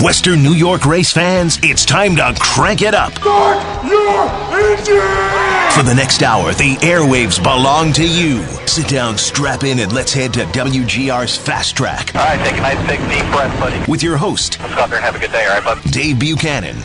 Western New York race fans, it's time to crank it up. Start your engine! For the next hour, the airwaves belong to you. Sit down, strap in, and let's head to WGR's Fast Track. All right, take a nice big deep breath, buddy. With your host, Let's go out there and have a good day, all right, bud? Dave Buchanan.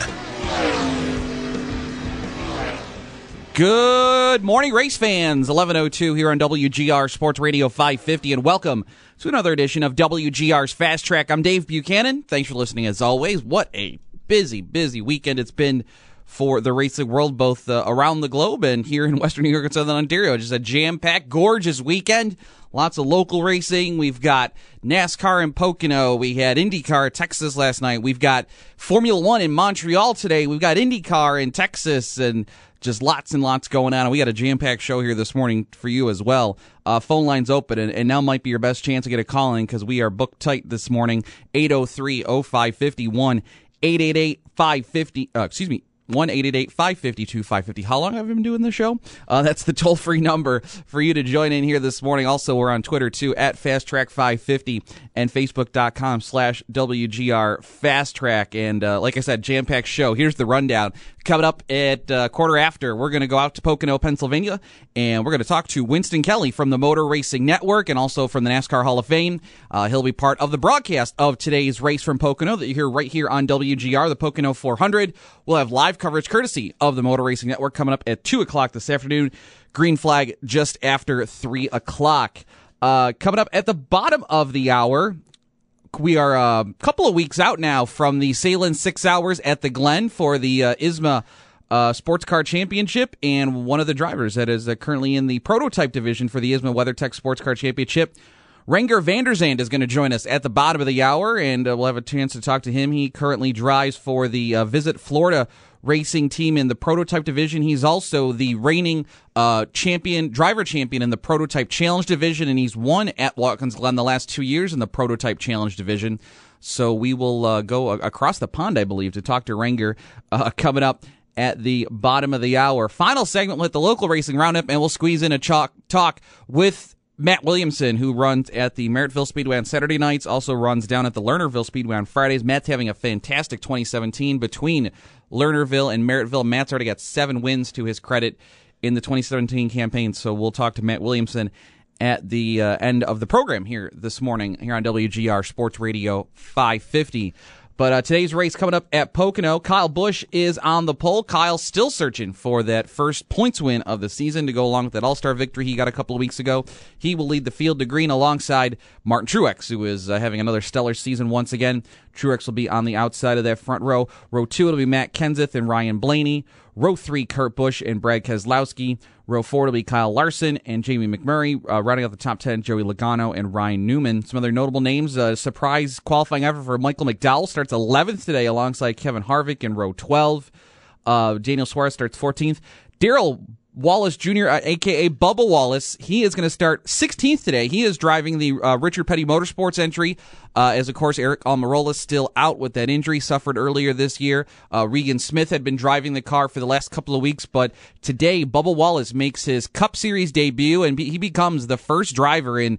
Good morning, race fans. 1102 here on WGR Sports Radio 550, and welcome to another edition of WGR's Fast Track. I'm Dave Buchanan. Thanks for listening as always. What a busy, busy weekend it's been for the racing world, both uh, around the globe and here in Western New York and Southern Ontario. Just a jam packed, gorgeous weekend. Lots of local racing. We've got NASCAR in Pocono. We had IndyCar Texas last night. We've got Formula One in Montreal today. We've got IndyCar in Texas and just lots and lots going on. And we got a jam packed show here this morning for you as well. Uh, phone lines open, and, and now might be your best chance to get a call in because we are booked tight this morning. 803 0551 888 550, uh, excuse me, 1 552 550. How long have I been doing the show? Uh, that's the toll free number for you to join in here this morning. Also, we're on Twitter too at Fast Track 550 and Facebook.com slash WGR Fast Track. And uh, like I said, jam packed show. Here's the rundown. Coming up at uh, quarter after, we're going to go out to Pocono, Pennsylvania, and we're going to talk to Winston Kelly from the Motor Racing Network and also from the NASCAR Hall of Fame. Uh, he'll be part of the broadcast of today's race from Pocono that you hear right here on WGR, the Pocono 400. We'll have live coverage courtesy of the Motor Racing Network coming up at 2 o'clock this afternoon. Green flag just after 3 o'clock. Uh, coming up at the bottom of the hour, we are a couple of weeks out now from the Sahlen Six Hours at the Glen for the uh, IMSA uh, Sports Car Championship, and one of the drivers that is uh, currently in the prototype division for the IMSA WeatherTech Sports Car Championship. Renger van der Zande is going to join us at the bottom of the hour, and uh, we'll have a chance to talk to him. He currently drives for the uh, Visit Florida racing team in the prototype division. He's also the reigning uh, champion, driver champion in the prototype challenge division, and he's won at Watkins Glen the last two years in the prototype challenge division. So we will uh, go across the pond, I believe, to talk to Renger uh, coming up at the bottom of the hour. Final segment with the local racing roundup, and we'll squeeze in a chalk talk with Matt Williamson, who runs at the Merrittville Speedway on Saturday nights, also runs down at the Lernerville Speedway on Fridays. Matt's having a fantastic 2017 between Lernerville and Merrittville. Matt's already got seven wins to his credit in the 2017 campaign. So we'll talk to Matt Williamson at the uh, end of the program here this morning here on WGR Sports Radio 550. But uh, today's race coming up at Pocono. Kyle Busch is on the pole. Kyle still searching for that first points win of the season to go along with that All Star victory he got a couple of weeks ago. He will lead the field to green alongside Martin Truex, who is uh, having another stellar season once again. Truex will be on the outside of that front row. Row two, it'll be Matt Kenseth and Ryan Blaney. Row three, Kurt Busch and Brad Keselowski. Row four will be Kyle Larson and Jamie McMurray. Uh, rounding out the top 10, Joey Logano and Ryan Newman. Some other notable names. Uh, surprise qualifying effort for Michael McDowell starts 11th today alongside Kevin Harvick in row 12. Uh, Daniel Suarez starts 14th. Darrell Wallace Jr., uh, aka Bubba Wallace, he is going to start 16th today. He is driving the uh, Richard Petty Motorsports entry, uh, as of course Eric Almirola is still out with that injury suffered earlier this year. Uh, Regan Smith had been driving the car for the last couple of weeks, but today Bubba Wallace makes his Cup Series debut and be- he becomes the first driver in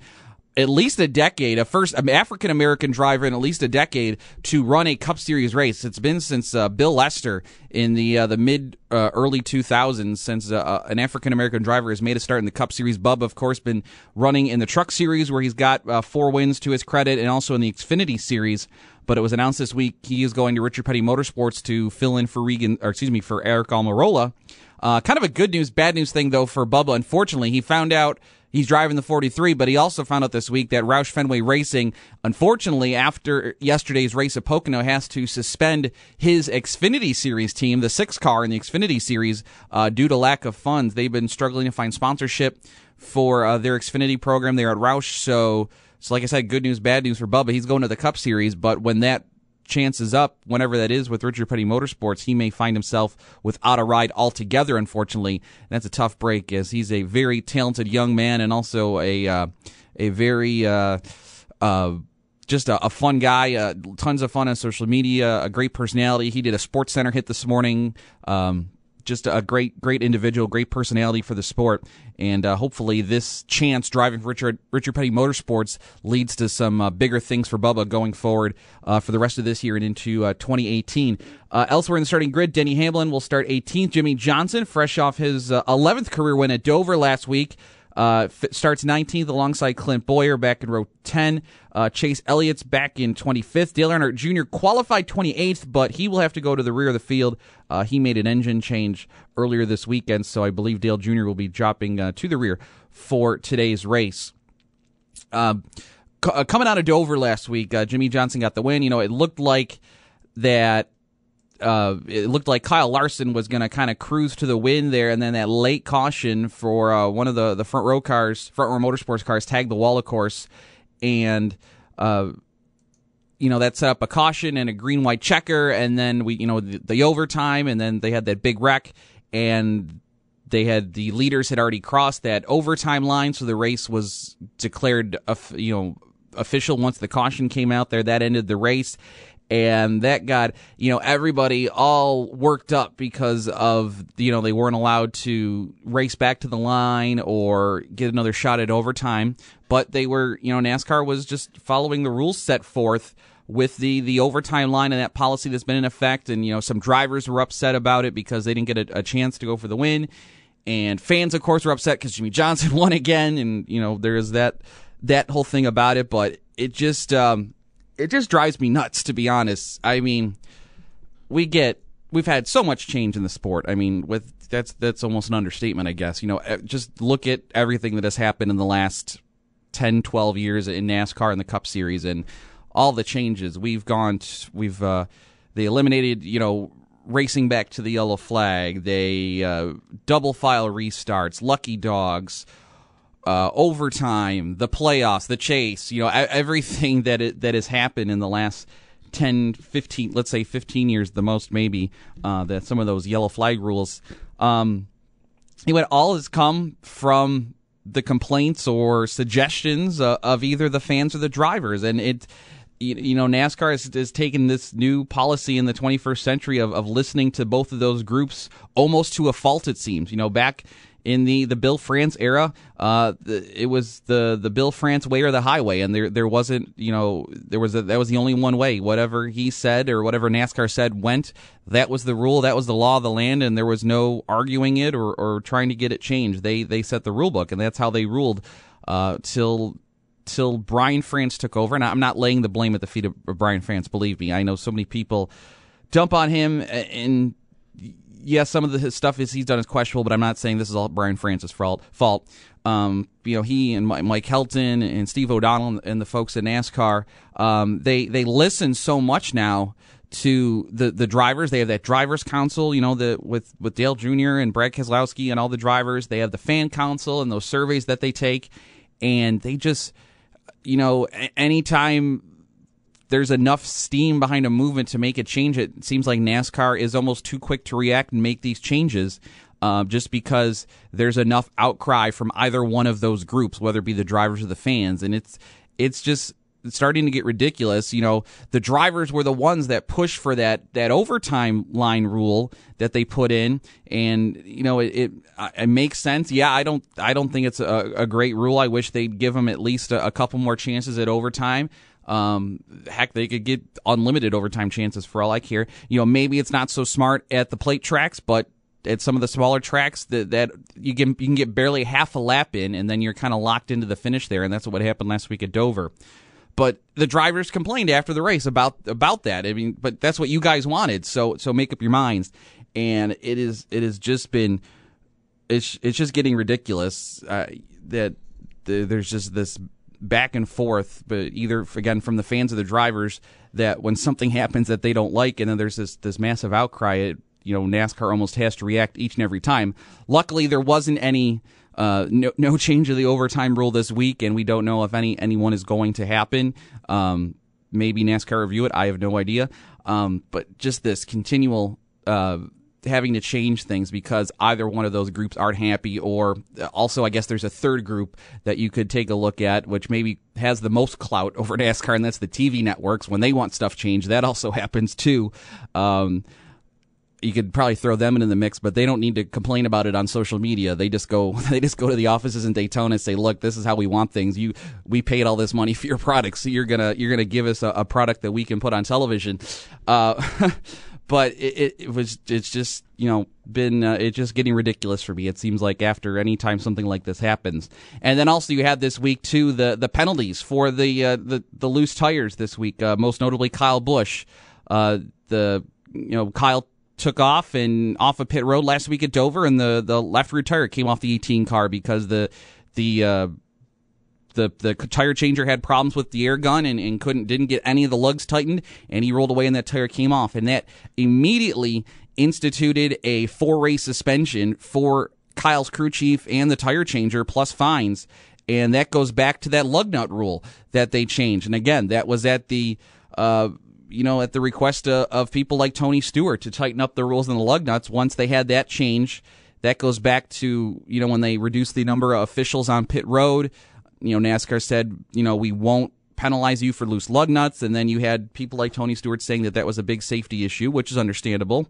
at least a decade, a first African American driver in at least a decade to run a Cup Series race. It's been since uh, Bill Lester in the uh, the mid uh, early 2000s since uh, an African American driver has made a start in the Cup Series. Bub, of course, been running in the Truck Series where he's got uh, four wins to his credit, and also in the Xfinity Series. But it was announced this week he is going to Richard Petty Motorsports to fill in for Regan, or excuse me, for Eric Almirola. Uh, kind of a good news, bad news thing though for Bubba. Unfortunately, he found out he's driving the 43, but he also found out this week that Roush Fenway Racing, unfortunately, after yesterday's race at Pocono, has to suspend his Xfinity Series team, the six car in the Xfinity Series, uh, due to lack of funds. They've been struggling to find sponsorship for uh, their Xfinity program there at Roush. So, so like I said, good news, bad news for Bubba. He's going to the Cup Series, but when that chances up, whenever that is, with Richard Petty Motorsports, he may find himself without a ride altogether. Unfortunately, and that's a tough break, as he's a very talented young man and also a uh, a very uh, uh, just a, a, fun guy. Uh, tons of fun on social media. A great personality. He did a Sports Center hit this morning. Um, just a great, great individual, great personality for the sport, and uh, hopefully this chance driving for Richard Richard Petty Motorsports leads to some uh, bigger things for Bubba going forward uh, for the rest of this year and into uh, 2018. Uh, elsewhere in the starting grid, Denny Hamlin will start 18th. Jimmie Johnson, fresh off his 11th uh, career win at Dover last week. Uh, starts 19th alongside Clint Bowyer back in row 10. Uh, Chase Elliott's back in 25th. Dale Earnhardt Jr. qualified 28th, but he will have to go to the rear of the field. Uh, he made an engine change earlier this weekend, so I believe Dale Jr. will be dropping uh, to the rear for today's race. Um, uh, coming out of Dover last week, uh, Jimmie Johnson got the win. You know, it looked like that uh, it looked like Kyle Larson was going to kind of cruise to the win there, and then that late caution for uh, one of the, the front row cars, front row motorsports cars, tagged the wall, of course, and uh, you know that set up a caution and a green white checker, and then we, you know, the, the overtime, and then they had that big wreck, and they had the leaders had already crossed that overtime line, so the race was declared, you know, official once the caution came out there. That ended the race and that got you know everybody all worked up because of you know they weren't allowed to race back to the line or get another shot at overtime. But they were you know NASCAR was just following the rules set forth with the the overtime line and that policy that's been in effect. And you know some drivers were upset about it because they didn't get a, a chance to go for the win. And fans of course were upset because Jimmie Johnson won again. And you know there is that that whole thing about it. But it just um, it just drives me nuts to be honest. I mean, we get we've had so much change in the sport. I mean, with that's that's almost an understatement, I guess. You know, eh, just look at everything that has happened in the last 10, 12 years in NASCAR and the Cup Series and all the changes. We've gone we've uh they eliminated, you know, racing back to the yellow flag. They uh, double file restarts, lucky dogs, uh, overtime, the playoffs, the chase, you know, everything that it, that has happened in the last 10, 15, let's say 15 years, the most maybe, uh, that some of those yellow flag rules, um, anyway, all has come from the complaints or suggestions uh, of either the fans or the drivers. And it, you know, NASCAR has, has, taken this new policy in the 21st century of, of listening to both of those groups almost to a fault, it seems. You know, back in the, the Bill France era, uh, it was the, the Bill France way or the highway, and there there wasn't you know there was a, that was the only one way. Whatever he said or whatever NASCAR said went. That was the rule. That was the law of the land, and there was no arguing it or, or trying to get it changed. They they set the rule book, and that's how they ruled uh, till till Brian France took over. And I'm not laying the blame at the feet of Brian France. Believe me, I know so many people dump on him and yes, some of the stuff is he's done is questionable, but I'm not saying this is all Brian France's fault. Fault. Um, you know, he and Mike Helton and Steve O'Donnell and the folks at NASCAR, um, they they listen so much now to the the drivers. They have that drivers council, you know, the with with Dale Jr. and Brad Keselowski and all the drivers. They have the fan council and those surveys that they take, and they just, you know, anytime there's enough steam behind a movement to make a change. It seems like NASCAR is almost too quick to react and make these changes. Uh, just because there's enough outcry from either one of those groups, whether it be the drivers or the fans, and it's it's just starting to get ridiculous. You know, the drivers were the ones that pushed for that that overtime line rule that they put in, and you know it it, it makes sense. Yeah, I don't I don't think it's a, a great rule. I wish they'd give them at least a, a couple more chances at overtime. Um, heck, they could get unlimited overtime chances for all I care. You know, maybe it's not so smart at the plate tracks, but at some of the smaller tracks that that you can you can get barely half a lap in, and then you're kind of locked into the finish there, and that's what happened last week at Dover. But the drivers complained after the race about about that. I mean, but that's what you guys wanted, so so make up your minds. And it is it has just been it's it's just getting ridiculous uh, that the, there's just this back and forth, but either again from the fans or the drivers that when something happens that they don't like, and then there's this this massive outcry. It, you know, NASCAR almost has to react each and every time. Luckily, there wasn't any. Uh, no, no change of the overtime rule this week, and we don't know if any anyone is going to happen. Um, maybe NASCAR review it. I have no idea. Um, but just this continual uh, having to change things because either one of those groups aren't happy, or also, I guess there's a third group that you could take a look at, which maybe has the most clout over NASCAR, and that's the TV networks. When they want stuff changed, that also happens too. Um, you could probably throw them into the mix, but they don't need to complain about it on social media. They just go, they just go to the offices in Daytona and say, "Look, this is how we want things. You, we paid all this money for your products, so you're gonna, you're gonna give us a, a product that we can put on television." Uh, but it, it, was it's just you know been uh, it's just getting ridiculous for me. It seems like after any time something like this happens, and then also you had this week too the the penalties for the uh, the the loose tires this week. Uh, most notably Kyle Busch, uh, the you know Kyle took off and off of pit road last week at Dover, and the the left rear tire came off the 18 car because the the uh, the the tire changer had problems with the air gun and, and couldn't didn't get any of the lugs tightened and he rolled away and that tire came off. And that immediately instituted a four race suspension for Kyle's crew chief and the tire changer plus fines. And that goes back to that lug nut rule that they changed. And again that was at the uh, you know at the request of, of people like Tony Stewart to tighten up the rules on the lug nuts. Once they had that change that goes back to you know when they reduced the number of officials on pit road you know, NASCAR said, you know, we won't penalize you for loose lug nuts. And then you had people like Tony Stewart saying that that was a big safety issue, which is understandable.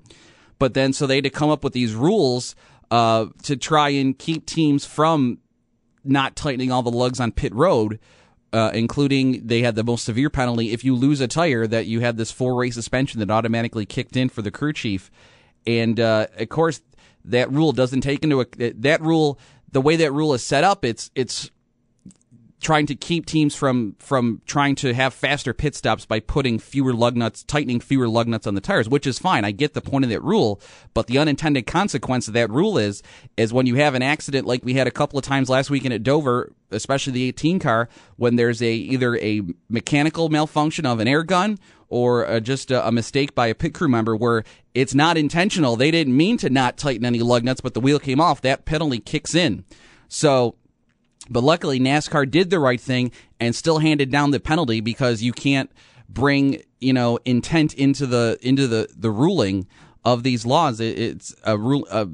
But then, so they had to come up with these rules uh, to try and keep teams from not tightening all the lugs on pit road. Uh, including they had the most severe penalty if you lose a tire that you had this four race suspension that automatically kicked in for the crew chief, and uh, of course that rule doesn't take into a, that rule the way that rule is set up. It's it's trying to keep teams from from trying to have faster pit stops by putting fewer lug nuts, tightening fewer lug nuts on the tires, which is fine. I get the point of that rule, but the unintended consequence of that rule is is when you have an accident like we had a couple of times last weekend at Dover, especially the 18 car, when there's a either a mechanical malfunction of an air gun or uh, just a, a, mistake by a pit crew member where it's not intentional. They didn't mean to not tighten any lug nuts, but the wheel came off. That penalty kicks in. So but luckily, NASCAR did the right thing and still handed down the penalty because you can't bring you know intent into the into the the ruling of these laws. It, it's a rule. Uh,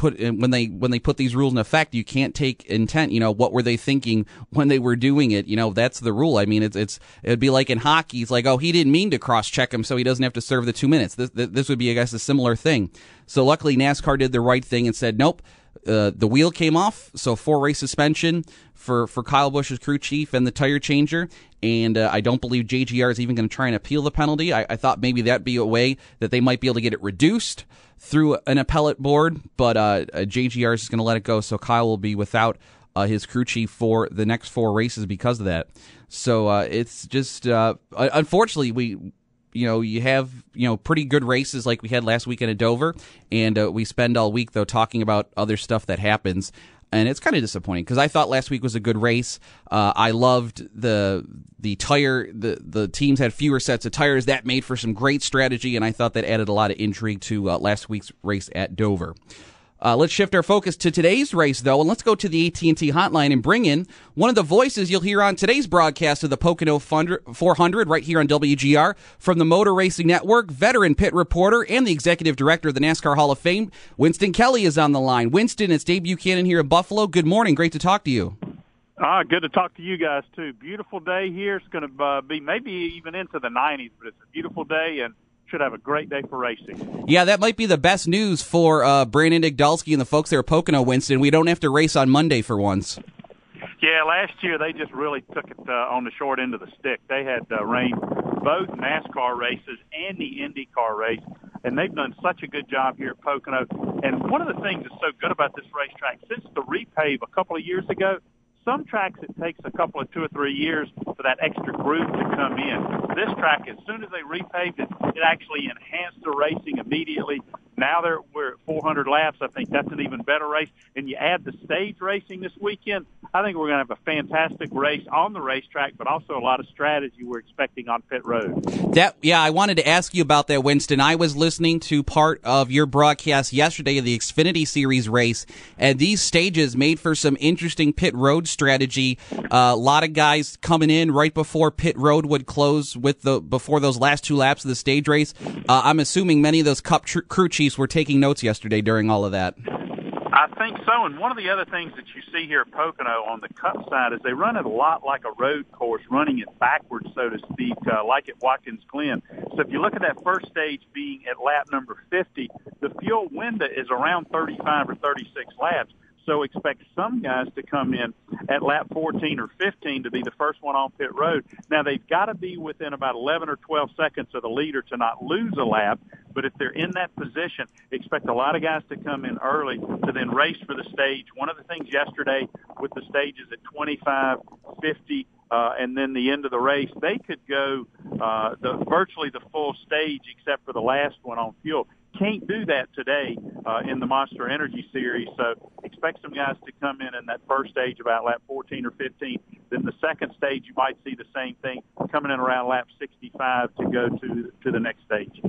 put when they when they put these rules in effect, you can't take intent. You know what were they thinking when they were doing it? You know that's the rule. I mean, it's it's it'd be like in hockey. It's like oh he didn't mean to cross check him, so he doesn't have to serve the two minutes. This this would be I guess a similar thing. So luckily NASCAR did the right thing and said nope uh, the wheel came off, so four race suspension for, for Kyle Busch's crew chief and the tire changer. And uh, I don't believe JGR is even going to try and appeal the penalty. I, I, thought maybe that'd be a way that they might be able to get it reduced through an appellate board, but uh, uh JGR is going to let it go, so Kyle will be without uh, his crew chief for the next four races because of that. So uh, it's just unfortunately we you know you have you know pretty good races like we had last weekend at Dover, and uh, we spend all week though talking about other stuff that happens. And it's kind of disappointing because I thought last week was a good race. Uh, I loved the the tire. the The teams had fewer sets of tires. That made for some great strategy, and I thought that added a lot of intrigue to uh, last week's race at Dover. Uh, let's shift our focus to today's race, though, and let's go to the AT&T hotline and bring in one of the voices you'll hear on today's broadcast of the Pocono 400 right here on WGR from the Motor Racing Network, veteran pit reporter, and the executive director of the NASCAR Hall of Fame. Winston Kelly is on the line. Winston, it's Dave Buchanan here in Buffalo. Good morning. Great to talk to you. Ah, good to talk to you guys too. Beautiful day here. It's going to uh, be maybe even into the 90s, but it's a beautiful day and should have a great day for racing. Yeah, that might be the best news for uh, Brandon Igdalsky and the folks there at Pocono, Winston. We don't have to race on Monday for once. Yeah, last year they just really took it uh, on the short end of the stick. They had uh, rained both NASCAR races and the IndyCar race, and they've done such a good job here at Pocono. And one of the things that's so good about this racetrack, since the repave a couple of years ago, some tracks it takes a couple of two or three years for that extra groove to come in. This track, as soon as they repaved it, it actually enhanced the racing immediately. Now they're we're at 400 laps. I think that's an even better race. And you add the stage racing this weekend. I think we're going to have a fantastic race on the racetrack, but also a lot of strategy we're expecting on pit road. That yeah, I wanted to ask you about that, Winston. I was listening to part of your broadcast yesterday of the Xfinity Series race, and these stages made for some interesting pit road strategy. A lot of guys coming in right before pit road would close with the before those last two laps of the stage race. Uh, I'm assuming many of those Cup tr- crew chiefs were taking notes yesterday during all of that. I think so. And one of the other things that you see here at Pocono on the Cup side is they run it a lot like a road course, running it backwards, so to speak, uh, like at Watkins Glen. So if you look at that first stage being at lap number 50, the fuel window is around 35 or 36 laps. So expect some guys to come in at lap 14 or 15 to be the first one on pit road. Now they've got to be within about 11 or 12 seconds of the leader to not lose a lap. But if they're in that position, expect a lot of guys to come in early to then race for the stage. One of the things yesterday with the stages at 25, 50, uh, and then the end of the race, they could go uh, the virtually the full stage except for the last one on fuel. Can't do that today uh, in the Monster Energy Series. So expect some guys to come in in that first stage about lap 14 or 15. Then the second stage, you might see the same thing coming in around lap 65 to go to to the next stage.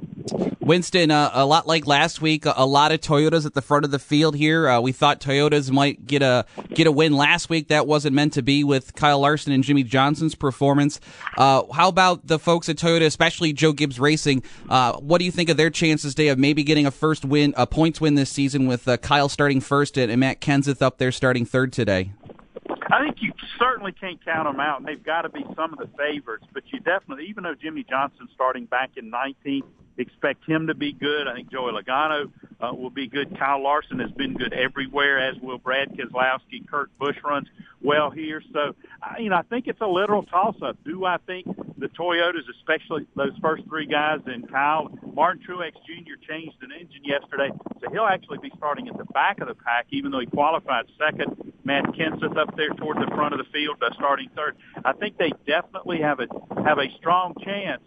Winston, uh, a lot like last week, a, lot of Toyotas at the front of the field here. Uh, we thought Toyotas might get a get a win last week. That wasn't meant to be with Kyle Larson and Jimmie Johnson's performance. Uh, how about the folks at Toyota, especially Joe Gibbs Racing? Uh, what do you think of their chances today of maybe getting a first win, a points win this season with uh, Kyle starting first and, and Matt Kenseth up there starting third today? I think you certainly can't count them out, they've got to be some of the favorites. But you definitely, even though Jimmie Johnson starting back in 19th, expect him to be good. I think Joey Logano uh, will be good. Kyle Larson has been good everywhere, as will Brad Keselowski. Kurt Busch runs well here. So, you know, I think it's a literal toss-up. Do I think the Toyotas, especially those first three guys and Kyle, Martin Truex Jr. changed an engine yesterday, so he'll actually be starting at the back of the pack, even though he qualified second. Matt Kenseth up there toward the front of the field, uh, starting third. I think they definitely have a have a strong chance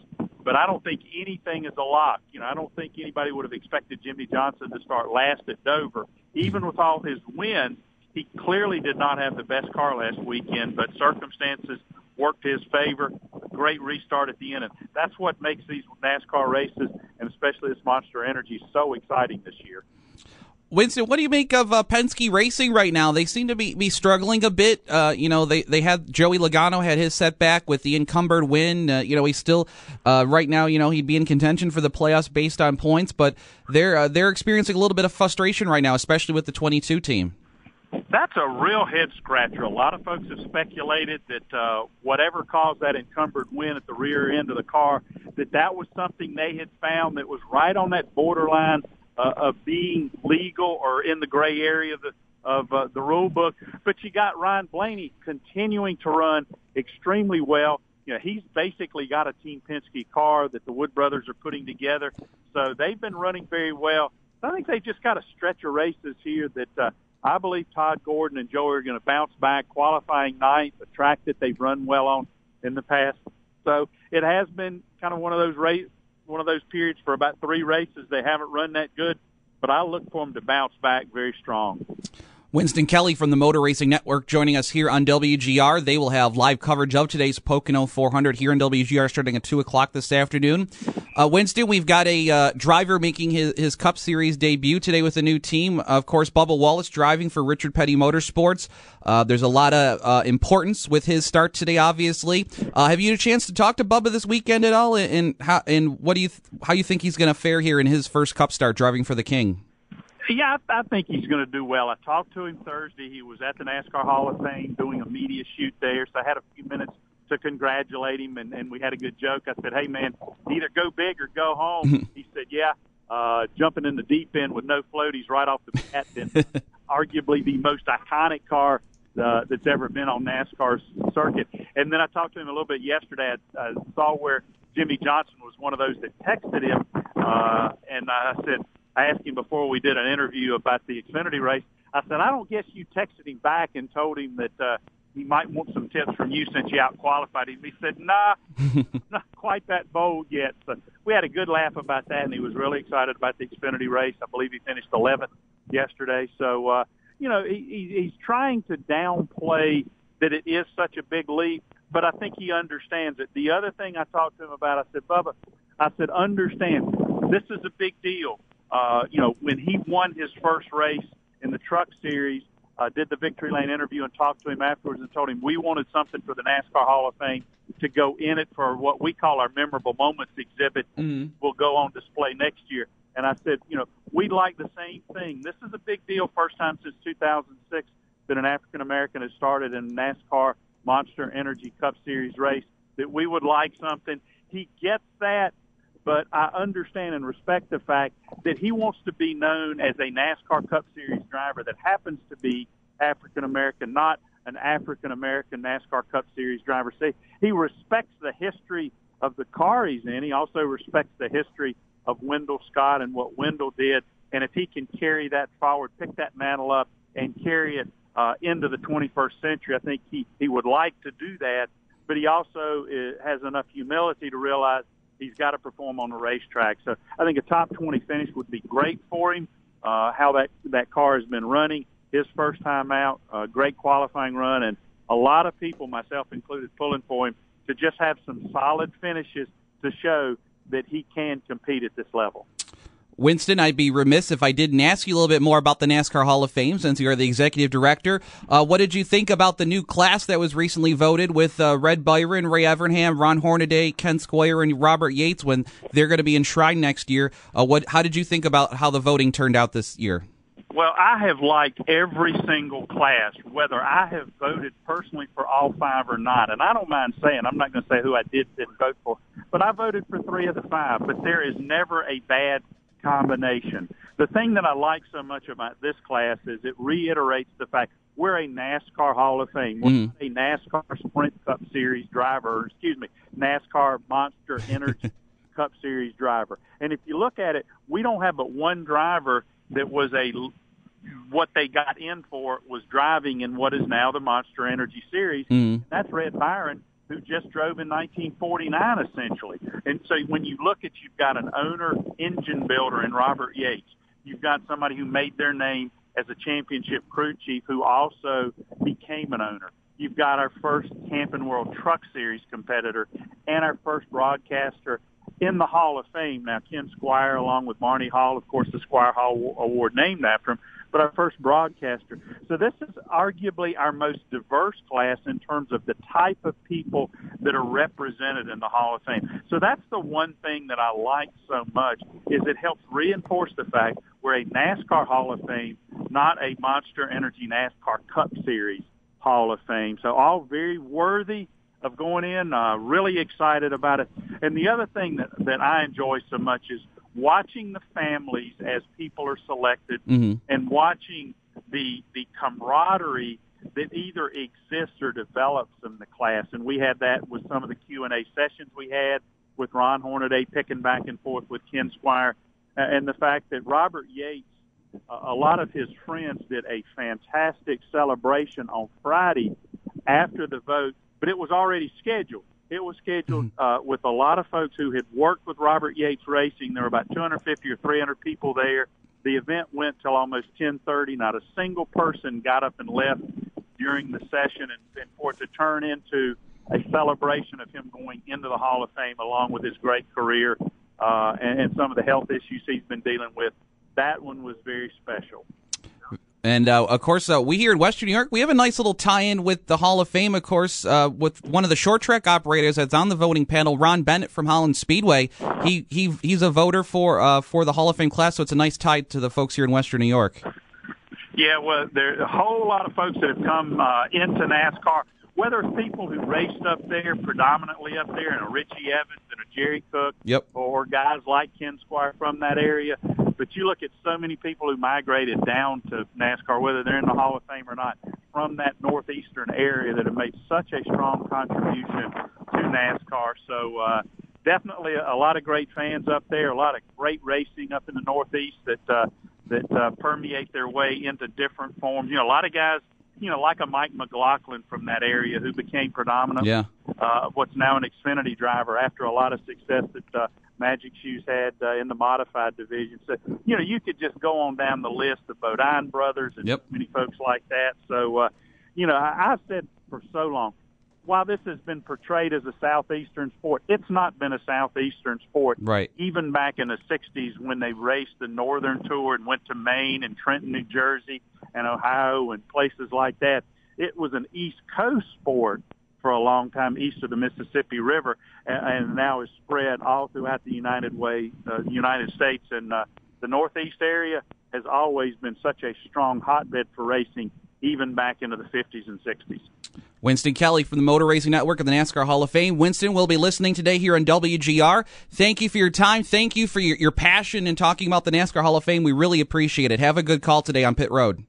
but I don't think anything is a lock. You know, I don't think anybody would have expected Jimmie Johnson to start last at Dover. Even with all his wins, he clearly did not have the best car last weekend, but circumstances worked his favor. Great restart at the end. And that's what makes these NASCAR races, and especially this Monster Energy, so exciting this year. Winston, what do you make of uh, Penske Racing right now? They seem to be, be struggling a bit. Uh, you know, they, they had Joey Logano had his setback with the encumbered win. Uh, you know, he's still uh, right now. You know, he'd be in contention for the playoffs based on points, but they're uh, they're experiencing a little bit of frustration right now, especially with the 22 team. That's a real head scratcher. A lot of folks have speculated that uh, whatever caused that encumbered win at the rear end of the car, that that was something they had found that was right on that borderline uh, of being legal or in the gray area of the of uh, the rule book. But you got Ryan Blaney continuing to run extremely well. You know, he's basically got a Team Penske car that the Wood brothers are putting together. So they've been running very well. I think they just got a stretch of races here that uh, I believe Todd Gordon and Joey are going to bounce back, qualifying ninth, a track that they've run well on in the past. So it has been kind of one of those race, one of those periods for about three races they haven't run that good, but I look for them to bounce back very strong. Winston Kelly from the Motor Racing Network joining us here on WGR. They will have live coverage of today's Pocono 400 here in WGR starting at 2 o'clock this afternoon. Uh, Winston, we've got a uh, driver making his, his Cup Series debut today with a new team. Of course, Bubba Wallace driving for Richard Petty Motorsports. Uh, there's a lot of uh, importance with his start today, obviously. Uh, have you had a chance to talk to Bubba this weekend at all? And, how, and what do you th- how you think he's going to fare here in his first Cup start driving for the King? Yeah, I, I think he's going to do well. I talked to him Thursday. He was at the NASCAR Hall of Fame doing a media shoot there, so I had a few minutes to congratulate him, and, and we had a good joke. I said, "Hey, man, either go big or go home." he said, "Yeah." Uh, jumping in the deep end with no floaties right off the bat, and arguably the most iconic car uh, that's ever been on NASCAR's circuit. And then I talked to him a little bit yesterday. I, I saw where Jimmie Johnson was one of those that texted him, uh, and I said, I asked him before we did an interview about the Xfinity race. I said, I don't guess you texted him back and told him that uh, he might want some tips from you since you out qualified him. He said, Nah, not quite that bold yet. So we had a good laugh about that, and he was really excited about the Xfinity race. I believe he finished 11th yesterday. So, uh, you know, he, he's trying to downplay that it is such a big leap, but I think he understands it. The other thing I talked to him about, I said, Bubba, I said, understand, this is a big deal. Uh, you know, when he won his first race in the Truck Series, uh, did the Victory Lane interview and talked to him afterwards and told him we wanted something for the NASCAR Hall of Fame to go in it for what we call our memorable moments exhibit. Mm-hmm. Will go on display next year. And I said, you know, we'd like the same thing. This is a big deal. First time since 2006 that an African American has started in NASCAR Monster Energy Cup Series race. That we would like something. He gets that but I understand and respect the fact that he wants to be known as a NASCAR Cup Series driver that happens to be African American, not an African American NASCAR Cup Series driver. See, he respects the history of the car he's in. He also respects the history of Wendell Scott and what Wendell did. And if he can carry that forward, pick that mantle up, and carry it uh, into the 21st century, I think he he would like to do that. But he also uh, has enough humility to realize he's got to perform on the racetrack. So I think a top 20 finish would be great for him. Uh, how that that car has been running, his first time out, uh, great qualifying run, and a lot of people, myself included, pulling for him to just have some solid finishes to show that he can compete at this level. Winston, I'd be remiss if I didn't ask you a little bit more about the NASCAR Hall of Fame since you're the executive director. Uh, what did you think about the new class that was recently voted with uh, Red Byron, Ray Evernham, Ron Hornaday, Ken Squier, and Robert Yates when they're going to be enshrined next year? Uh, what? How did you think about how the voting turned out this year? Well, I have liked every single class, whether I have voted personally for all five or not. And I don't mind saying, I'm not going to say who I did didn't vote for, but I voted for three of the five. But there is never a bad combination. The thing that I like so much about this class is it reiterates the fact we're a NASCAR Hall of Fame. We're mm. a NASCAR Sprint Cup Series driver, excuse me, NASCAR Monster Energy Cup Series driver. And if you look at it, we don't have but one driver that was a what they got in for was driving in what is now the Monster Energy Series. Mm. That's Red Byron, who just drove in 1949, essentially. And so when you look at, you've got an owner, engine builder in Robert Yates. You've got somebody who made their name as a championship crew chief who also became an owner. You've got our first Camping World Truck Series competitor and our first broadcaster in the Hall of Fame. Now, Ken Squier, along with Barney Hall, of course, the Squier Hall Award named after him, but our first broadcaster. So this is arguably our most diverse class in terms of the type of people that are represented in the Hall of Fame. So that's the one thing that I like so much is it helps reinforce the fact we're a NASCAR Hall of Fame, not a Monster Energy NASCAR Cup Series Hall of Fame. So all very worthy of going in. Uh, really excited about it. And the other thing that that I enjoy so much is watching the families as people are selected mm-hmm. and watching the the camaraderie that either exists or develops in the class. And we had that with some of the Q and A sessions we had with Ron Hornaday picking back and forth with Ken Squier, and the fact that Robert Yates, a lot of his friends did a fantastic celebration on Friday after the vote, but it was already scheduled. It was scheduled mm-hmm. uh, with a lot of folks who had worked with Robert Yates Racing. There were about 250 or 300 people there. The event went till almost 10:30. Not a single person got up and left during the session, and, and for it to turn into a celebration of him going into the Hall of Fame along with his great career uh, and, and some of the health issues he's been dealing with. That one was very special. And uh, of course, uh, we here in Western New York, we have a nice little tie-in with the Hall of Fame. Of course, uh, with one of the short track operators that's on the voting panel, Ron Bennett from Holland Speedway. He he he's a voter for uh, for the Hall of Fame class, so it's a nice tie to the folks here in Western New York. Yeah, well, there's a whole lot of folks that have come uh, into NASCAR whether it's people who raced up there predominantly up there, and a Richie Evans and a Jerry Cook, yep. or guys like Ken Squier from that area. But you look at so many people who migrated down to NASCAR, whether they're in the Hall of Fame or not, from that northeastern area that have made such a strong contribution to NASCAR. So, uh, definitely a lot of great fans up there, a lot of great racing up in the Northeast that uh, that uh, permeate their way into different forms. You know, a lot of guys, you know, like a Mike McLaughlin from that area who became predominant. Yeah. Uh, what's now an Xfinity driver after a lot of success that uh, Magic Shoes had uh, in the modified division. So, you know, you could just go on down the list of Bodine brothers and Yep. many folks like that. So, uh, you know, I, I've said for so long, while this has been portrayed as a southeastern sport, it's not been a southeastern sport. Right. Even back in the '60s, when they raced the Northern Tour and went to Maine and Trenton, New Jersey, and Ohio and places like that, it was an East Coast sport for a long time east of the Mississippi River, and, and now is spread all throughout the United Way, uh, United States, and uh, the Northeast area has always been such a strong hotbed for racing, even back into the 50s and 60s. Winston Kelly from the Motor Racing Network of the NASCAR Hall of Fame. Winston will be listening today here on WGR. Thank you for your time. Thank you for your, your passion in talking about the NASCAR Hall of Fame. We really appreciate it. Have a good call today on Pit Road.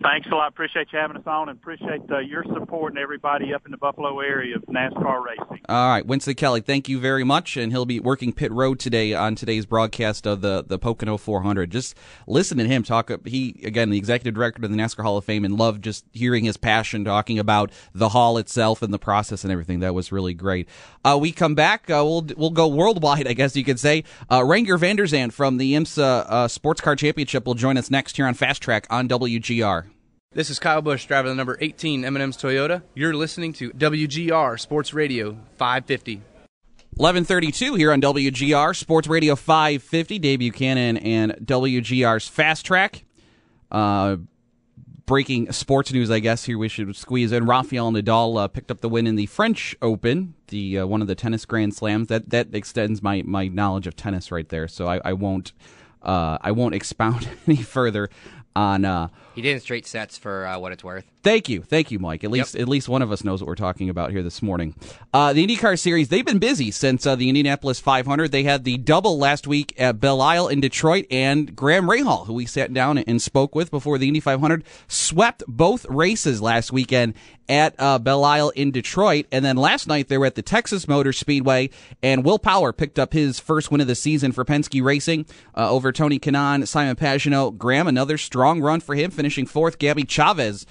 Thanks a lot. Appreciate you having us on, and appreciate uh, your support and everybody up in the Buffalo area of NASCAR racing. All right, Winston Kelly, thank you very much, and he'll be working pit road today on today's broadcast of the the Pocono 400. Just listen to him talk. He again, the executive director of the NASCAR Hall of Fame, and love just hearing his passion talking about the hall itself and the process and everything. That was really great. Uh, we come back. Uh, we'll we'll go worldwide, I guess you could say. Uh, Renger van der Zande from the IMSA uh, Sports Car Championship will join us next here on Fast Track on WGR. This is Kyle Busch, driving the number 18 M&M's Toyota. You're listening to WGR Sports Radio 550. 1132 here on WGR Sports Radio 550. Dave Buchanan and WGR's Fast Track. Uh, breaking sports news, I guess here we should squeeze in. Rafael Nadal uh, picked up the win in the French Open, the uh, one of the tennis Grand Slams. That that extends my, my knowledge of tennis right there. So I, I won't uh, I won't expound any further on. Uh, He did in straight sets for uh, what it's worth. Thank you, thank you, Mike. At least, at least one of us knows what we're talking about here this morning. Uh, the IndyCar Series, they've been busy since uh, the Indianapolis 500. They had the double last week at Belle Isle in Detroit, and Graham Rahal, who we sat down and spoke with before the Indy 500, swept both races last weekend at uh, Belle Isle in Detroit. And then last night they were at the Texas Motor Speedway, and Will Power picked up his first win of the season for Penske Racing uh, over Tony Kanaan, Simon Pagenaud. Graham, another strong run for him, finishing fourth. Gabby Chaves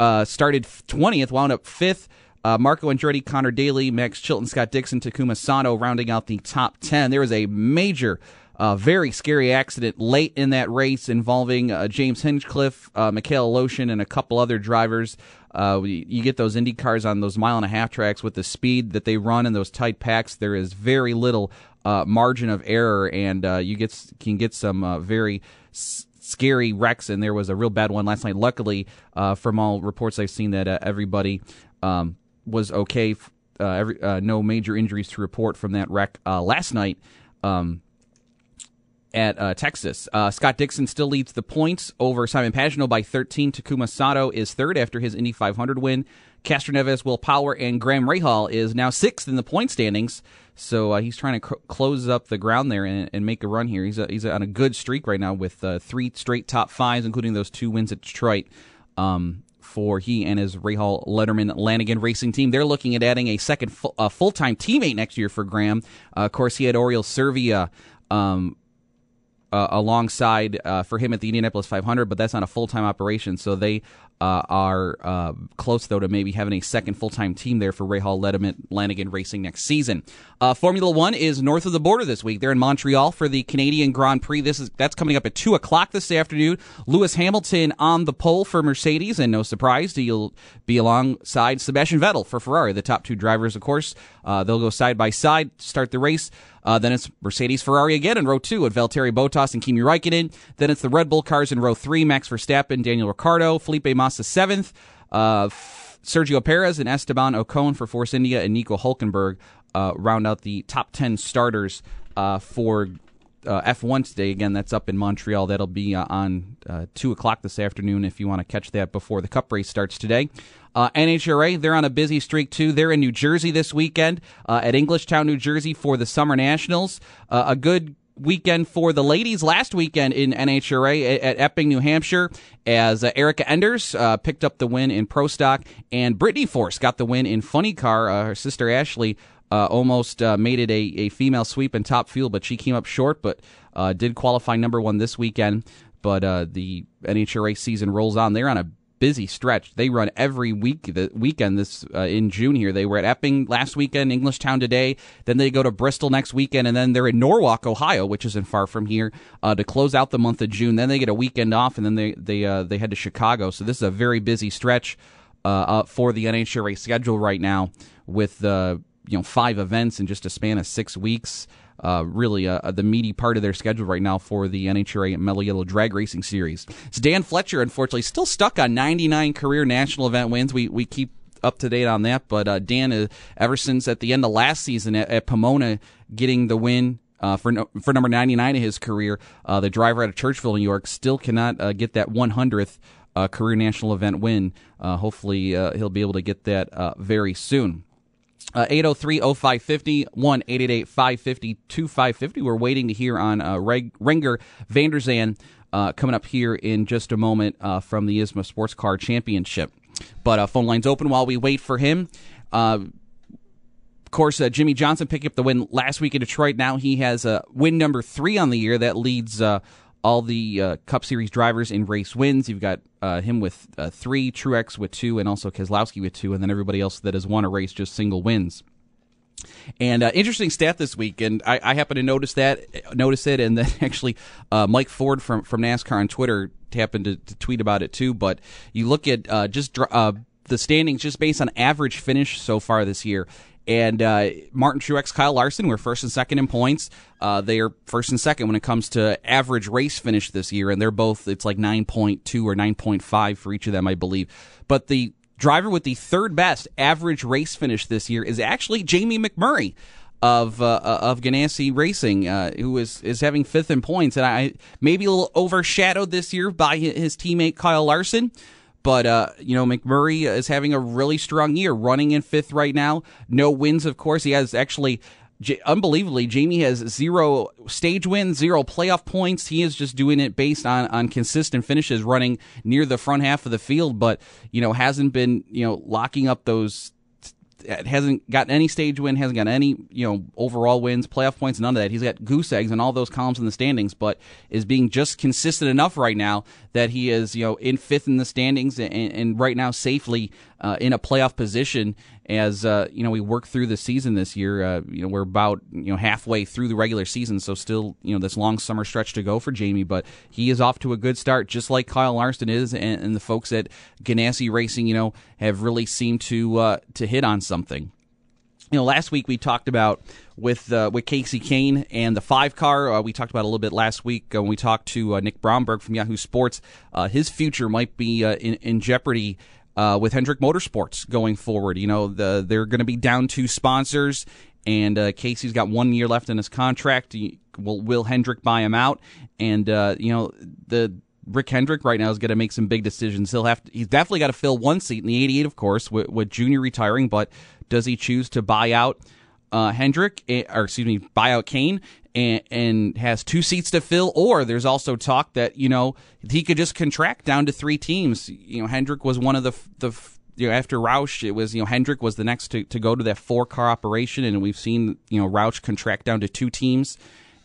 uh, started 20th, wound up fifth. Uh, Marco Andretti, Conor Daly, Max Chilton, Scott Dixon, Takuma Sato rounding out the top 10. There was a major, uh, very scary accident late in that race involving uh, James Hinchcliffe, uh, Mikhail Aleshin, and a couple other drivers. Uh, you you get those Indy cars on those mile and a half tracks with the speed that they run in those tight packs. There is very little uh, margin of error, and uh, you get can get some very s- scary wrecks, and there was a real bad one last night. Luckily, uh, from all reports I've seen, that uh, everybody um, was okay. Uh, every, uh, no major injuries to report from that wreck uh, last night. Um, at uh, Texas. Uh, Scott Dixon still leads the points over Simon Pagenaud by 13. Takuma Sato is third after his Indy 500 win. Castroneves, Will Power, and Graham Rahal is now sixth in the point standings. So uh, he's trying to close up the ground there and, and make a run here. He's a, he's on a good streak right now with uh, three straight top fives, including those two wins at Detroit. Um, for he and his Rahal Letterman Lanigan racing team. They're looking at adding a second fu- uh, full time teammate next year for Graham. Uh, of course, he had Oriol Servia um, uh, alongside uh, for him at the Indianapolis 500, but that's not a full time operation. So they uh, are uh, close, though, to maybe having a second full time team there for Rahal Letterman Lanigan Racing next season. Uh, Formula One is north of the border this week. They're in Montreal for the Canadian Grand Prix. This is that's coming up at two o'clock this afternoon. Lewis Hamilton on the pole for Mercedes, and no surprise, he'll be alongside Sebastian Vettel for Ferrari. The top two drivers, of course, uh, they'll go side by side start the race. Uh, then it's Mercedes Ferrari again in row two with Valtteri Bottas and Kimi Raikkonen. Then it's the Red Bull cars in row three Max Verstappen, Daniel Ricciardo, Felipe Massa seventh, uh, Sergio Perez and Esteban Ocon for Force India, and Nico Hulkenberg uh, round out the top 10 starters uh, for uh, F1 today. Again, that's up in Montreal. That'll be uh, on uh, 2 o'clock this afternoon if you want to catch that before the Cup race starts today. Uh, NHRA, they're on a busy streak too. They're in New Jersey this weekend at Englishtown, New Jersey for the Summer Nationals. A good weekend for the ladies last weekend in NHRA at, Epping, New Hampshire, as uh, Erica Enders uh, picked up the win in Pro Stock, and Brittany Force got the win in Funny Car. Uh, her sister Ashley uh, almost uh, made it a, a female sweep in top field, but she came up short, but uh, did qualify number one this weekend. But the NHRA season rolls on. They're on a busy stretch. They run every week the weekend this uh, in June here. They were at Epping last weekend, Englishtown today. Then they go to Bristol next weekend, and then they're in Norwalk, Ohio, which isn't far from here, uh, to close out the month of June. Then they get a weekend off, and then they they uh, they head to Chicago. So this is a very busy stretch uh, for the NHRA schedule right now with the you know five events in just a span of six weeks uh, really uh, the meaty part of their schedule right now for the NHRA Mellow Yellow Drag Racing Series. It's Dan Fletcher, unfortunately, still stuck on 99 career national event wins. We we keep up to date on that, but uh, Dan, uh, ever since at the end of last season at, at Pomona, getting the win. Uh, for no, for number 99 of his career, uh, the driver out of Churchville, New York, still cannot uh, get that 100th uh, career national event win. Uh, hopefully, uh, he'll be able to get that very soon. Uh, 803-0550, 1-888-550-2550. We're waiting to hear on uh, Reg- Renger van der Zande uh, coming up here in just a moment uh, from the IMSA Sports Car Championship. But uh, phone lines open while we wait for him. Uh, of course, Jimmie Johnson picked up the win last week in Detroit. Now he has uh, win number three on the year. That leads all the uh, Cup Series drivers in race wins. You've got uh, him with uh, three, Truex with two, and also Keselowski with two, and then everybody else that has won a race just single wins. And uh, interesting stat this week, and I, I happen to notice that, notice it, and then actually uh, Mike Forde from from NASCAR on Twitter happened to, to tweet about it too. But you look at uh, just the standings just based on average finish so far this year. And uh, Martin Truex, Kyle Larson were first and second in points. Uh, they are first and second when it comes to average race finish this year, and they're both it's like 9.2 or 9.5 for each of them, I believe. But the driver with the third best average race finish this year is actually Jamie McMurray of uh, of Ganassi Racing, uh, who is is having fifth in points, and I maybe a little overshadowed this year by his teammate Kyle Larson. But uh, you know, McMurray is having a really strong year, running in fifth right now. No wins, of course. He has actually J- unbelievably, Jamie has zero stage wins, zero playoff points. He is just doing it based on on consistent finishes, running near the front half of the field, but you know hasn't been you know locking up those hasn't gotten any stage win, hasn't got any you know overall wins, playoff points, none of that. He's got goose eggs and all those columns in the standings, but is being just consistent enough right now that he is you know in fifth in the standings and, and right now safely uh, in a playoff position as uh, you know we work through the season this year. Uh, you know we're about you know halfway through the regular season, so still you know this long summer stretch to go for Jamie. But he is off to a good start, just like Kyle Larson is, and, and the folks at Ganassi Racing, you know, have really seemed to uh, to hit on something. You know, last week we talked about with uh, with Kasey Kahne and the five car. Uh, we talked about a little bit last week uh, when we talked to uh, Nick Bromberg from Yahoo Sports. Uh, his future might be uh, in, in jeopardy uh, with Hendrick Motorsports going forward. You know, the, they're going to be down to sponsors, and uh, Kasey's got one year left in his contract. Will Will Hendrick buy him out? And uh, you know, the Rick Hendrick right now is going to make some big decisions. He'll have to, he's definitely got to fill one seat in the 88, of course, with, with Junior retiring. But does he choose to buy out uh, Hendrick, eh, or excuse me, buy out Kahne? and, and has two seats to fill, or there's also talk that you know he could just contract down to three teams. You know, Hendrick was one of the the you know after Roush, it was you know Hendrick was the next to, to go to that four car operation, and we've seen you know Roush contract down to two teams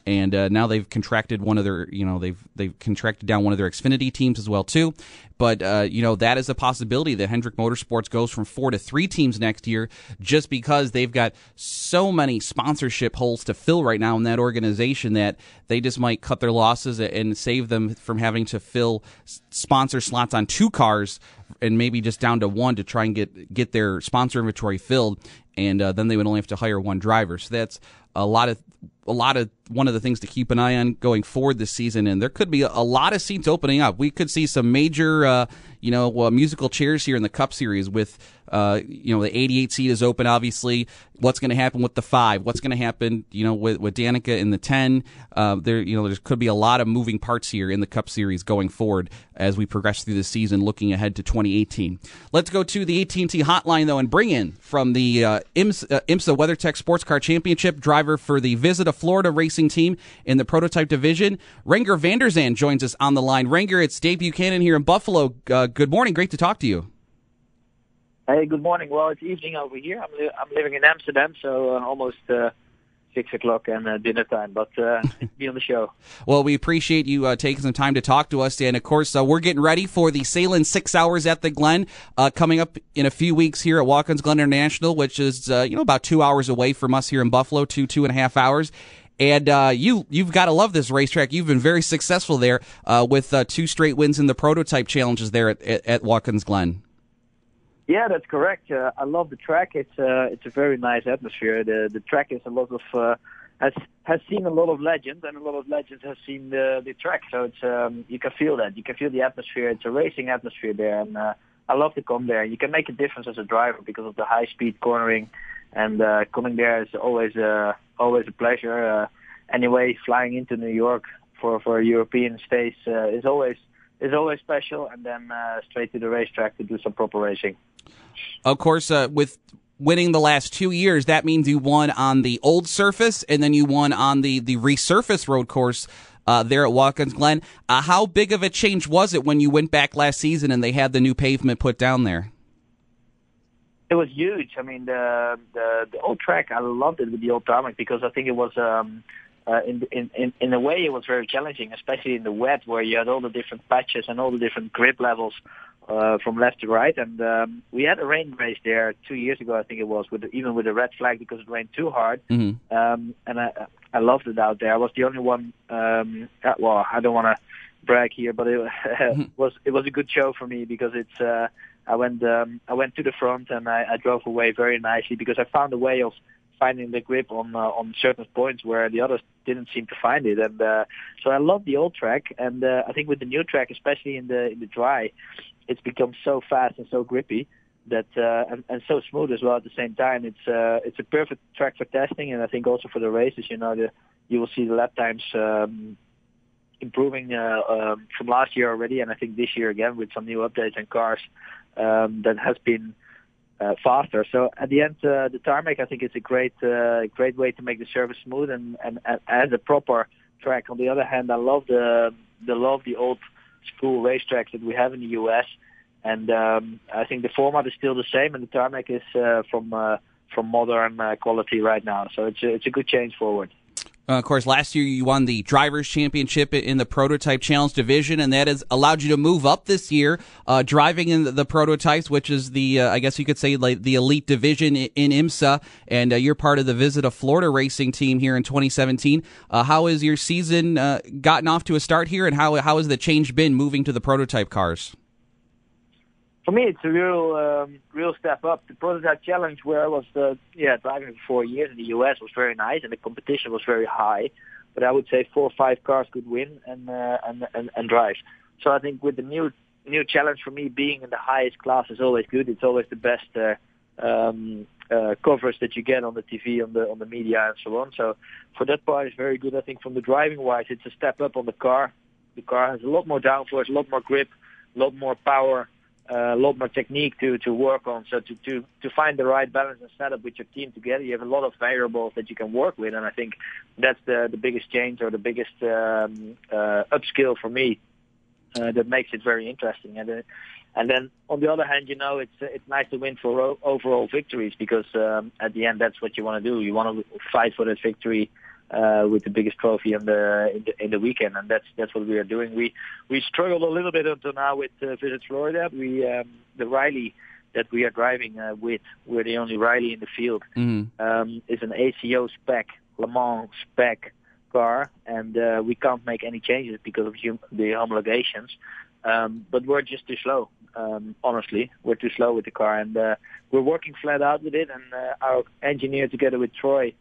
and uh, now they've contracted one of their you know they've they've contracted down one of their Xfinity teams as well too. But uh, you know that is a possibility that Hendrick Motorsports goes from four to three teams next year, just because they've got so many sponsorship holes to fill right now in that organization that they just might cut their losses and save them from having to fill sponsor slots on two cars and maybe just down to one to try and get get their sponsor inventory filled and uh, then they would only have to hire one driver. So that's a lot of a lot of one of the things to keep an eye on going forward this season, and there could be a, lot of seats opening up. We could see some major, uh, you know, uh, musical chairs here in the Cup Series with uh, you know, the 88 seat is open, obviously. What's going to happen with the five? What's going to happen, you know, with, with Danica in the 10? Uh, there, you know, there could be a lot of moving parts here in the Cup Series going forward as we progress through the season, looking ahead to 2018. Let's go to the AT&T hotline, though, and bring in from the uh, IMSA, uh, IMSA WeatherTech Sports Car Championship driver for the Visit of Florida racing team in the prototype division. Renger van der Zande joins us on the line. Renger, it's Dave Buchanan here in Buffalo. Uh, good morning. Great to talk to you. Hey, good morning. Well, it's evening over here. I'm li- I'm living in Amsterdam, so uh, almost uh, six o'clock and uh, dinner time. But uh, be on the show. Well, we appreciate you uh, taking some time to talk to us, and of course, uh, we're getting ready for the Sahlen Six Hours at the Glen uh, coming up in a few weeks here at Watkins Glen International, which is uh, you know about two hours away from us here in Buffalo, two two and a half hours. And uh, you you've got to love this racetrack. You've been very successful there uh, with uh, two straight wins in the prototype challenges there at, at, at Watkins Glen. Yeah, that's correct. Uh, I love the track. It's uh, it's a very nice atmosphere. The the track is a lot of uh, has has seen a lot of legends, and a lot of legends have seen the the track. So it's um, you can feel that. You can feel the atmosphere. It's a racing atmosphere there, and uh, I love to come there. You can make a difference as a driver because of the high speed cornering, and uh, coming there is always uh, always a pleasure. Uh, anyway, flying into New York for for a European stage uh, is always is always special, and then uh, straight to the racetrack to do some proper racing. Of course, uh, with winning the last two years, that means you won on the old surface and then you won on the, the resurfaced road course uh, there at Watkins Glen. Uh, how big of a change was it when you went back last season and they had the new pavement put down there? It was huge. I mean, the the, the old track, I loved it with the old tarmac because I think it was. Um, uh, in, in in in a way, it was very challenging, especially in the wet, where you had all the different patches and all the different grip levels uh, from left to right. And um, we had a rain race there two years ago, I think it was, with the, even with a red flag because it rained too hard. Mm-hmm. Um, and I, I loved it out there. I was the only one. Um, uh, well, I don't want to brag here, but it was it was a good show for me because it's. Uh, I went um, I went to the front and I, I drove away very nicely because I found a way of finding the grip on uh, on certain points where the others didn't seem to find it. And uh, so I love the old track, and uh, I think with the new track, especially in the in the dry, it's become so fast and so grippy that uh, and, and so smooth as well at the same time. It's uh, it's a perfect track for testing, and I think also for the races. You know, the, you will see the lap times. Um, improving uh, um, from last year already, and I think this year again with some new updates and cars um, that has been uh, faster. So at the end, uh, the tarmac I think is a great uh, great way to make the surface smooth and, and, and as a proper track. On the other hand, I love the the love the old school racetracks that we have in the U.S. And um, I think the format is still the same, and the tarmac is uh, from uh, from modern uh, quality right now. So it's a, it's a good change forward. Uh, of course, last year you won the drivers' championship in the prototype challenge division, and that has allowed you to move up this year, uh, driving in the, the, prototypes, which is the uh, I guess you could say like the elite division in, in IMSA, and uh, you're part of the Visit of Florida racing team here in 2017. Uh, how has your season uh, gotten off to a start here, and how how has the change been moving to the prototype cars? For me, it's a real, um, real step up. The prototype challenge, where I was, uh, yeah, driving for four years in the U.S., was very nice, and the competition was very high. But I would say four or five cars could win and uh, and, and and drive. So I think with the new new challenge for me, being in the highest class is always good. It's always the best uh, um, uh, coverage that you get on the TV, on the on the media, and so on. So for that part, it's very good. I think from the driving wise, it's a step up on the car. The car has a lot more downforce, a lot more grip, a lot more power a lot more technique to to work on. So to to to find the right balance and setup with your team together, you have a lot of variables that you can work with, and I think that's the the biggest change or the biggest um, uh, upskill for me uh, that makes it very interesting. And uh, and then on the other hand, you know, it's it's nice to win for overall victories because um, at the end that's what you want to do. You want to fight for that victory uh, with the biggest trophy in the, in the in the weekend, and that's that's what we are doing. We we struggled a little bit until now with uh, Visit Florida. We um, the Riley that we are driving uh, with, we're the only Riley in the field. Mm-hmm. Um, is an ACO spec Le Mans spec car, and uh, we can't make any changes because of hum- the homologations. Um, but we're just too slow. Um, honestly, we're too slow with the car, and uh, we're working flat out with it. And uh, our engineer, together with Troy,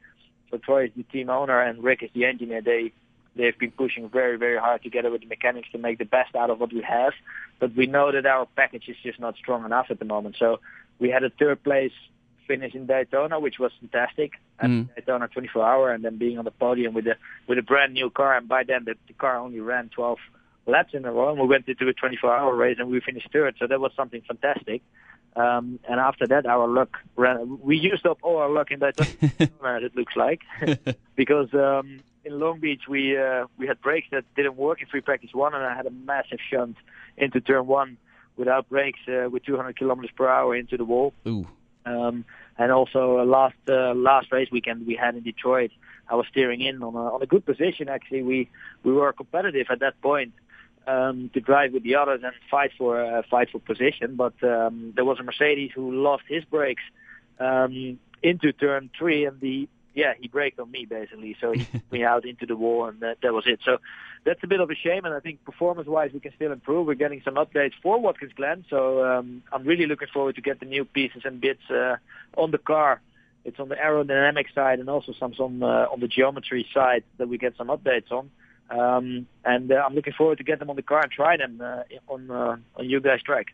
Troy is the team owner and Rick is the engineer. They they've been pushing very very hard together with the mechanics to make the best out of what we have. But we know that our package is just not strong enough at the moment. So we had a third place finish in Daytona, which was fantastic. And Mm. Daytona 24 hour, and then being on the podium with a with a brand new car. And by then the, the car only ran 12 laps in a row, and we went into a 24 hour race and we finished third. So that was something fantastic. Um, and after that, our luck ran. We used up all our luck in that. it looks like because um, in Long Beach we uh, we had brakes that didn't work in free practice one, and I had a massive shunt into turn one without brakes uh, with 200 kilometers per hour into the wall. Ooh. Um, and also uh, last uh, last race weekend we had in Detroit, I was steering in on a on a good position. Actually, we we were competitive at that point um, to drive with the others and fight for uh, fight for position. But um, there was a Mercedes who lost his brakes um, into turn three, and the yeah he braked on me basically, so he put me out into the wall, and that, that was it. So that's a bit of a shame, and I think performance-wise we can still improve. We're getting some updates for Watkins Glen, so um, I'm really looking forward to get the new pieces and bits uh, on the car. It's on the aerodynamic side and also some on uh, on the geometry side that we get some updates on. Um, and uh, I'm looking forward to get them on the car and try them uh, on uh, on you guys' track.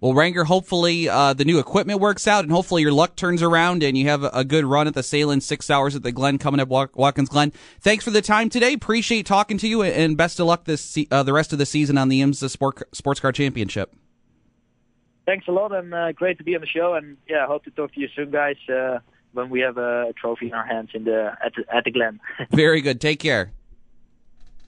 Well, Renger, hopefully uh, the new equipment works out, and hopefully your luck turns around, and you have a good run at the Sahlen Six Hours at the Glen coming up, Watkins Glen. Thanks for the time today. Appreciate talking to you, and best of luck this uh, the rest of the season on the IMSA Sport, Sports Car Championship. Thanks a lot, and uh, great to be on the show. And yeah, hope to talk to you soon, guys. Uh, when we have a trophy in our hands in the at the, at the Glen. Very good. Take care.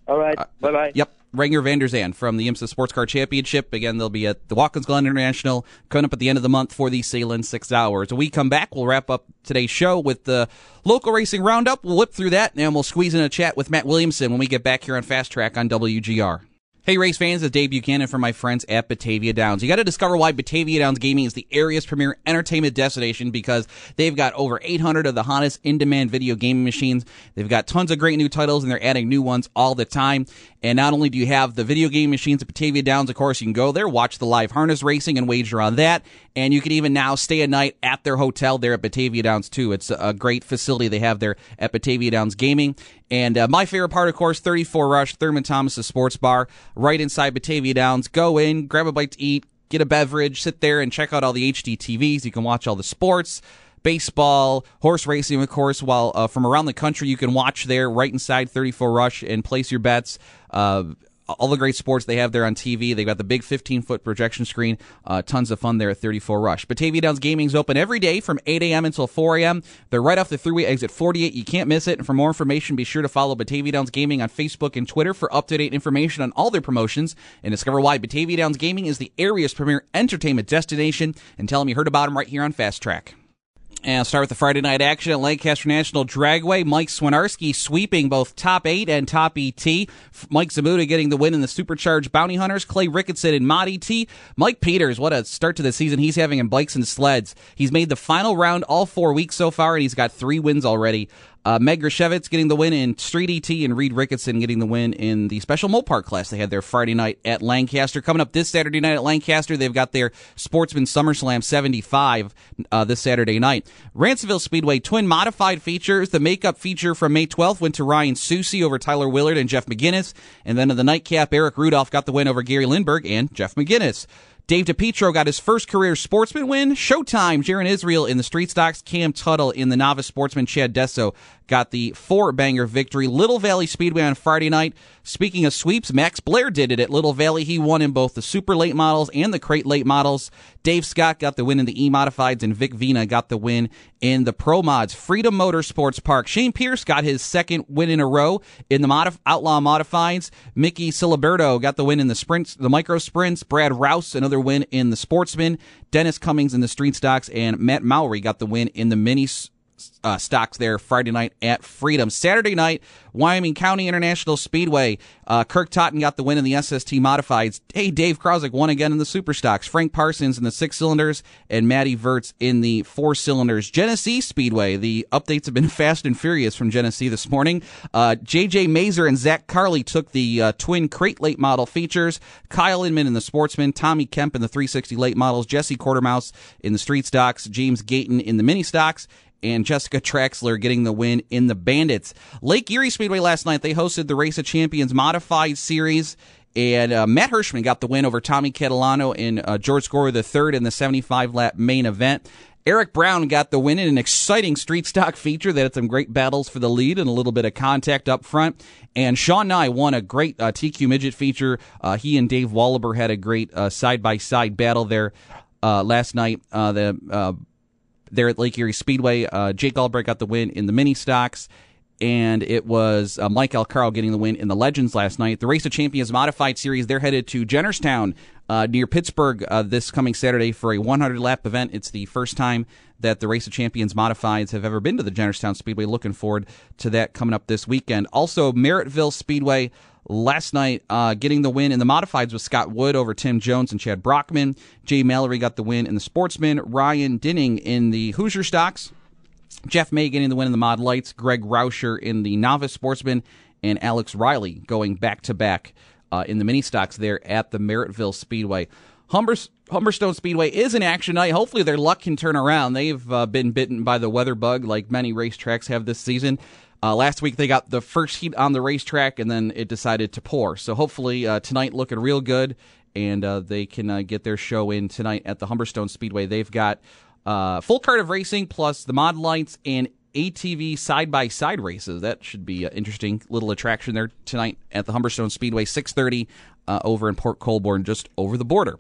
All right. Uh, bye bye. Yep. Renger van der Zande from the IMSA Sports Car Championship. Again, they'll be at the Watkins Glen International coming up at the end of the month for the Sahlen Six Hours. When we come back, we'll wrap up today's show with the local racing roundup. We'll whip through that and we'll squeeze in a chat with Matt Williamson when we get back here on Fast Track on WGR. Hey, race fans, it's Dave Buchanan from my friends at Batavia Downs. You got to discover why Batavia Downs Gaming is the area's premier entertainment destination because they've got over 800 of the hottest in demand video gaming machines. They've got tons of great new titles and they're adding new ones all the time. And not only do you have the video game machines at Batavia Downs, of course, you can go there, watch the live harness racing and wager on that. And you can even now stay a night at their hotel there at Batavia Downs, too. It's a great facility they have there at Batavia Downs Gaming. And uh, my favorite part, of course, 34 Rush, Thurman Thomas' sports bar, right inside Batavia Downs. Go in, grab a bite to eat, get a beverage, sit there and check out all the HD TVs. You can watch all the sports baseball, horse racing, of course, while uh, from around the country you can watch there right inside 34 Rush and place your bets. Uh, all the great sports they have there on TV. They've got the big 15 foot projection screen. Uh, tons of fun there at 34 Rush. Batavia Downs Gaming's open every day from 8 a.m. until 4 a.m. They're right off the thruway exit 48. You can't miss it. And for more information, be sure to follow Batavia Downs Gaming on Facebook and Twitter for up to date information on all their promotions and discover why Batavia Downs Gaming is the area's premier entertainment destination. And tell them you heard about them right here on Fast Track. And start with the Friday night action at Lancaster National Dragway. Mike Swinarski sweeping both top eight and top ET. Mike Zamuda getting the win in the Supercharged Bounty Hunters. Clay Ricketson in Mod ET. Mike Peters, what a start to the season he's having in bikes and sleds. He's made the final round all four weeks so far, and he's got three wins already. Uh, Meg Grashevitz getting the win in Street ET and Reed Ricketson getting the win in the special Mopar class they had their Friday night at Lancaster. Coming up this Saturday night at Lancaster, they've got their Sportsman SummerSlam 75 uh, this Saturday night. Ransomville Speedway twin modified features. The makeup feature from May 12th went to Ryan Susie over Tyler Willard and Jeff McGinnis. And then in the nightcap, Erick Rudolph got the win over Gary Lindberg and Jeff McGinnis. Dave DePietro got his first career sportsman win. Showtime, Jaron Israel in the street stocks. Cam Tuttle in the novice sportsman. Chad Desso got the four banger victory. Little Valley Speedway on Friday night. Speaking of sweeps, Max Blair did it at Little Valley. He won in both the super late models and the crate late models. Dave Scott got the win in the E modifieds, and Vic Vina got the win in the Pro Mods. Freedom Motorsports Park. Shane Pierce got his second win in a row in the modif- Outlaw Modifieds. Mickey Siliberto got the win in the sprints, the micro sprints. Brad Rouse another win in the Sportsman. Dennis Cummings in the Street Stocks, and Matt Mowry got the win in the Mini uh, stocks there Friday night at Freedom. Saturday night, Wyoming County International Speedway. Uh, Kirk Totten got the win in the SST Modifieds. Hey, Dave Krausick won again in the Super Stocks. Frank Parsons in the six cylinders and Matty Verts in the four cylinders. Genesee Speedway. The updates have been fast and furious from Genesee this morning. Uh, JJ Mazer and Zach Carley took the uh, twin crate late model features. Kyle Inman in the Sportsman. Tommy Kemp in the 360 late models. Jesse Quartermouse in the Street Stocks. James Gayton in the Mini Stocks and Jessica Traxler getting the win in the Bandits. Lake Erie Speedway last night, they hosted the Race of Champions Modified Series. And uh, Matt Hirschman got the win over Tommy Catalano and uh, George Skora third in the 75 lap main event. Eric Brown got the win in an exciting street stock feature that had some great battles for the lead and a little bit of contact up front. And Sean Nye won a great uh, TQ midget feature. Uh, he and Dave Wallaber had a great side by side battle there uh, last night. Uh, the there at Lake Erie Speedway. Uh, Jake Albright got the win in the mini stocks. and it was uh, Mike Alcaro getting the win in the Legends last night. The Race of Champions Modified Series, they're headed to Jennerstown uh, near Pittsburgh uh, this coming Saturday for a 100 lap event. It's the first time that the Race of Champions Modifieds have ever been to the Jennerstown Speedway. Looking forward to that coming up this weekend. Also, Merrittville Speedway last night uh, getting the win in the modifieds with Scott Wood over Tim Jones and Chad Brockman. Jay Mallory got the win in the sportsman. Ryan Dinning in the Hoosier stocks. Jeff May getting the win in the Mod Lights, Greg Rauscher in the Novice Sportsman, and Alex Riley going back to back in the mini stocks there at the Merrittville Speedway. Humbers, Humberstone Speedway is in action night. Hopefully, their luck can turn around. They've uh, been bitten by the weather bug like many racetracks have this season. Uh, last week, they got the first heat on the racetrack, and then it decided to pour. So, hopefully, uh, tonight looking real good, and uh, they can uh, get their show in tonight at the Humberstone Speedway. They've got uh, full card of racing plus the mod lights and ATV side by side races. That should be an interesting little attraction there tonight at the Humberstone Speedway, 6:30 uh, over in Port Colborne, just over the border.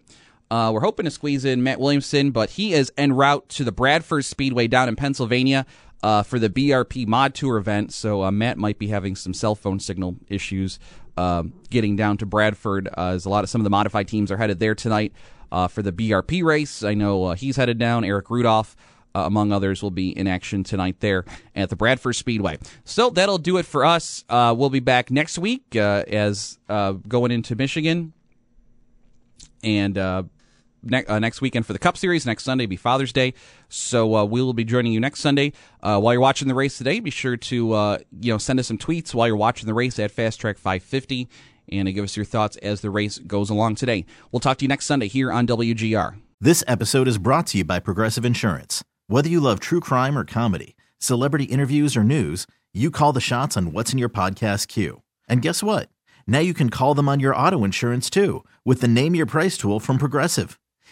Uh, we're hoping to squeeze in Matt Williamson, but he is en route to the Bradford Speedway down in Pennsylvania uh, for the BRP Mod Tour event. So uh, Matt might be having some cell phone signal issues um, getting down to Bradford, uh, as a lot of some of the modified teams are headed there tonight uh, for the BRP race. I know he's headed down. Erick Rudolph. Uh, among others, will be in action tonight there at the Bradford Speedway. So that'll do it for us. Uh, we'll be back next week uh, as going into Michigan and ne- uh, next weekend for the Cup Series. Next Sunday be Father's Day, so uh, we will be joining you next Sunday. Uh, while you're watching the race today, be sure to you know send us some tweets while you're watching the race at Fast Track 550 and give us your thoughts as the race goes along today. We'll talk to you next Sunday here on WGR. This episode is brought to you by Progressive Insurance. Whether you love true crime or comedy, celebrity interviews or news, you call the shots on what's in your podcast queue. And guess what? Now you can call them on your auto insurance too with the Name Your Price tool from Progressive.